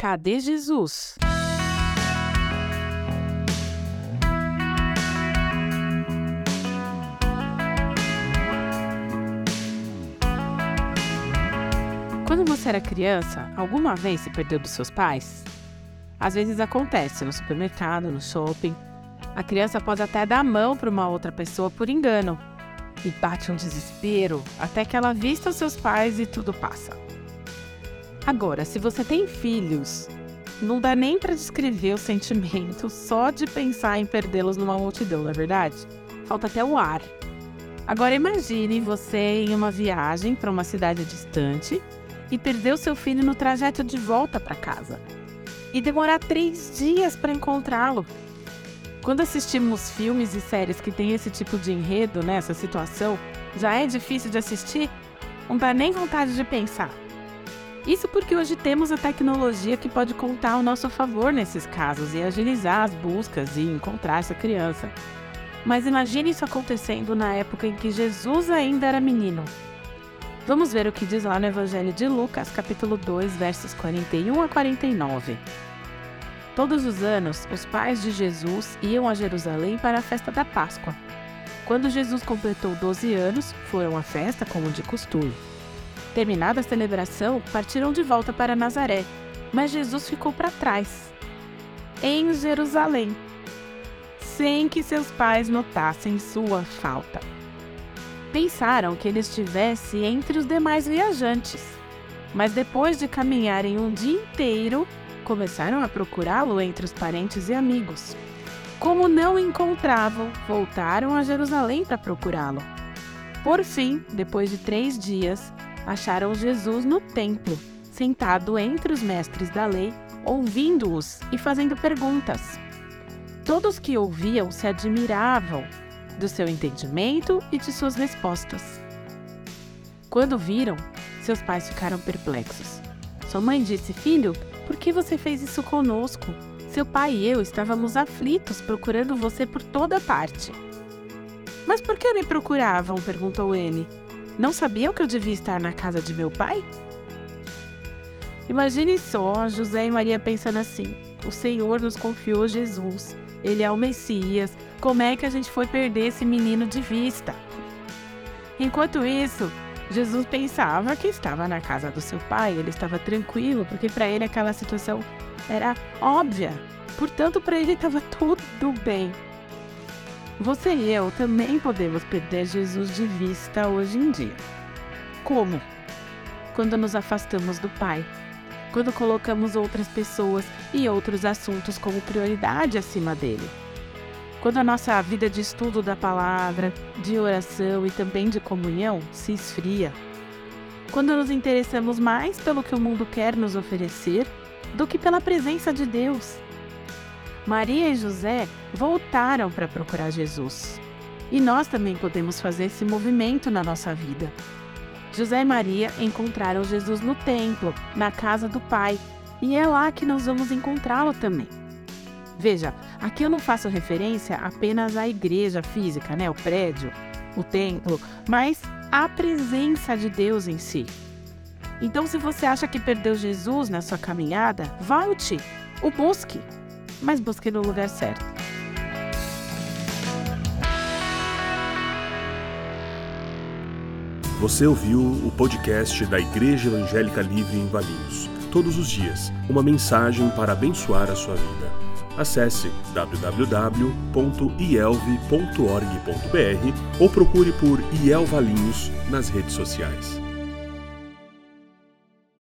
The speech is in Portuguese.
Cadê Jesus? Quando você era criança, alguma vez se perdeu dos seus pais? Às vezes acontece no supermercado, no shopping. A criança pode até dar a mão para uma outra pessoa por engano. E bate um desespero até que ela vista os seus pais e tudo passa. Agora, se você tem filhos, não dá nem para descrever o sentimento só de pensar em perdê-los numa multidão, não é verdade? Falta até o ar. Agora imagine você em uma viagem para uma cidade distante e perdeu seu filho no trajeto de volta para casa. E demorar três dias para encontrá-lo. Quando assistimos filmes e séries que têm esse tipo de enredo, nessa né, situação, já é difícil de assistir, não dá nem vontade de pensar. Isso porque hoje temos a tecnologia que pode contar ao nosso favor nesses casos e agilizar as buscas e encontrar essa criança. Mas imagine isso acontecendo na época em que Jesus ainda era menino. Vamos ver o que diz lá no Evangelho de Lucas, capítulo 2, versos 41 a 49. Todos os anos, os pais de Jesus iam a Jerusalém para a festa da Páscoa. Quando Jesus completou 12 anos, foram à festa como de costume. Terminada a celebração, partiram de volta para Nazaré, mas Jesus ficou para trás, em Jerusalém, sem que seus pais notassem sua falta pensaram que ele estivesse entre os demais viajantes. Mas depois de caminharem um dia inteiro, começaram a procurá-lo entre os parentes e amigos. Como não encontravam, voltaram a Jerusalém para procurá-lo. Por fim, depois de três dias, acharam Jesus no templo, sentado entre os mestres da lei, ouvindo-os e fazendo perguntas. Todos que ouviam se admiravam do seu entendimento e de suas respostas. Quando viram, seus pais ficaram perplexos. Sua mãe disse: Filho, por que você fez isso conosco? Seu pai e eu estávamos aflitos procurando você por toda parte. Mas por que me procuravam? perguntou ele. Não sabiam que eu devia estar na casa de meu pai? Imagine só José e Maria pensando assim: o Senhor nos confiou Jesus ele é o Messias. Como é que a gente foi perder esse menino de vista? Enquanto isso, Jesus pensava que estava na casa do seu pai, ele estava tranquilo, porque para ele aquela situação era óbvia. Portanto, para ele estava tudo bem. Você e eu também podemos perder Jesus de vista hoje em dia. Como? Quando nos afastamos do Pai quando colocamos outras pessoas e outros assuntos como prioridade acima dele. Quando a nossa vida de estudo da palavra, de oração e também de comunhão se esfria. Quando nos interessamos mais pelo que o mundo quer nos oferecer do que pela presença de Deus. Maria e José voltaram para procurar Jesus. E nós também podemos fazer esse movimento na nossa vida. José e Maria encontraram Jesus no templo, na casa do Pai, e é lá que nós vamos encontrá-lo também. Veja, aqui eu não faço referência apenas à igreja física, né, o prédio, o templo, mas à presença de Deus em si. Então, se você acha que perdeu Jesus na sua caminhada, volte, o busque, mas busque no lugar certo. Você ouviu o podcast da Igreja Evangélica Livre em Valinhos. Todos os dias, uma mensagem para abençoar a sua vida. Acesse www.ielve.org.br ou procure por IEL Valinhos nas redes sociais.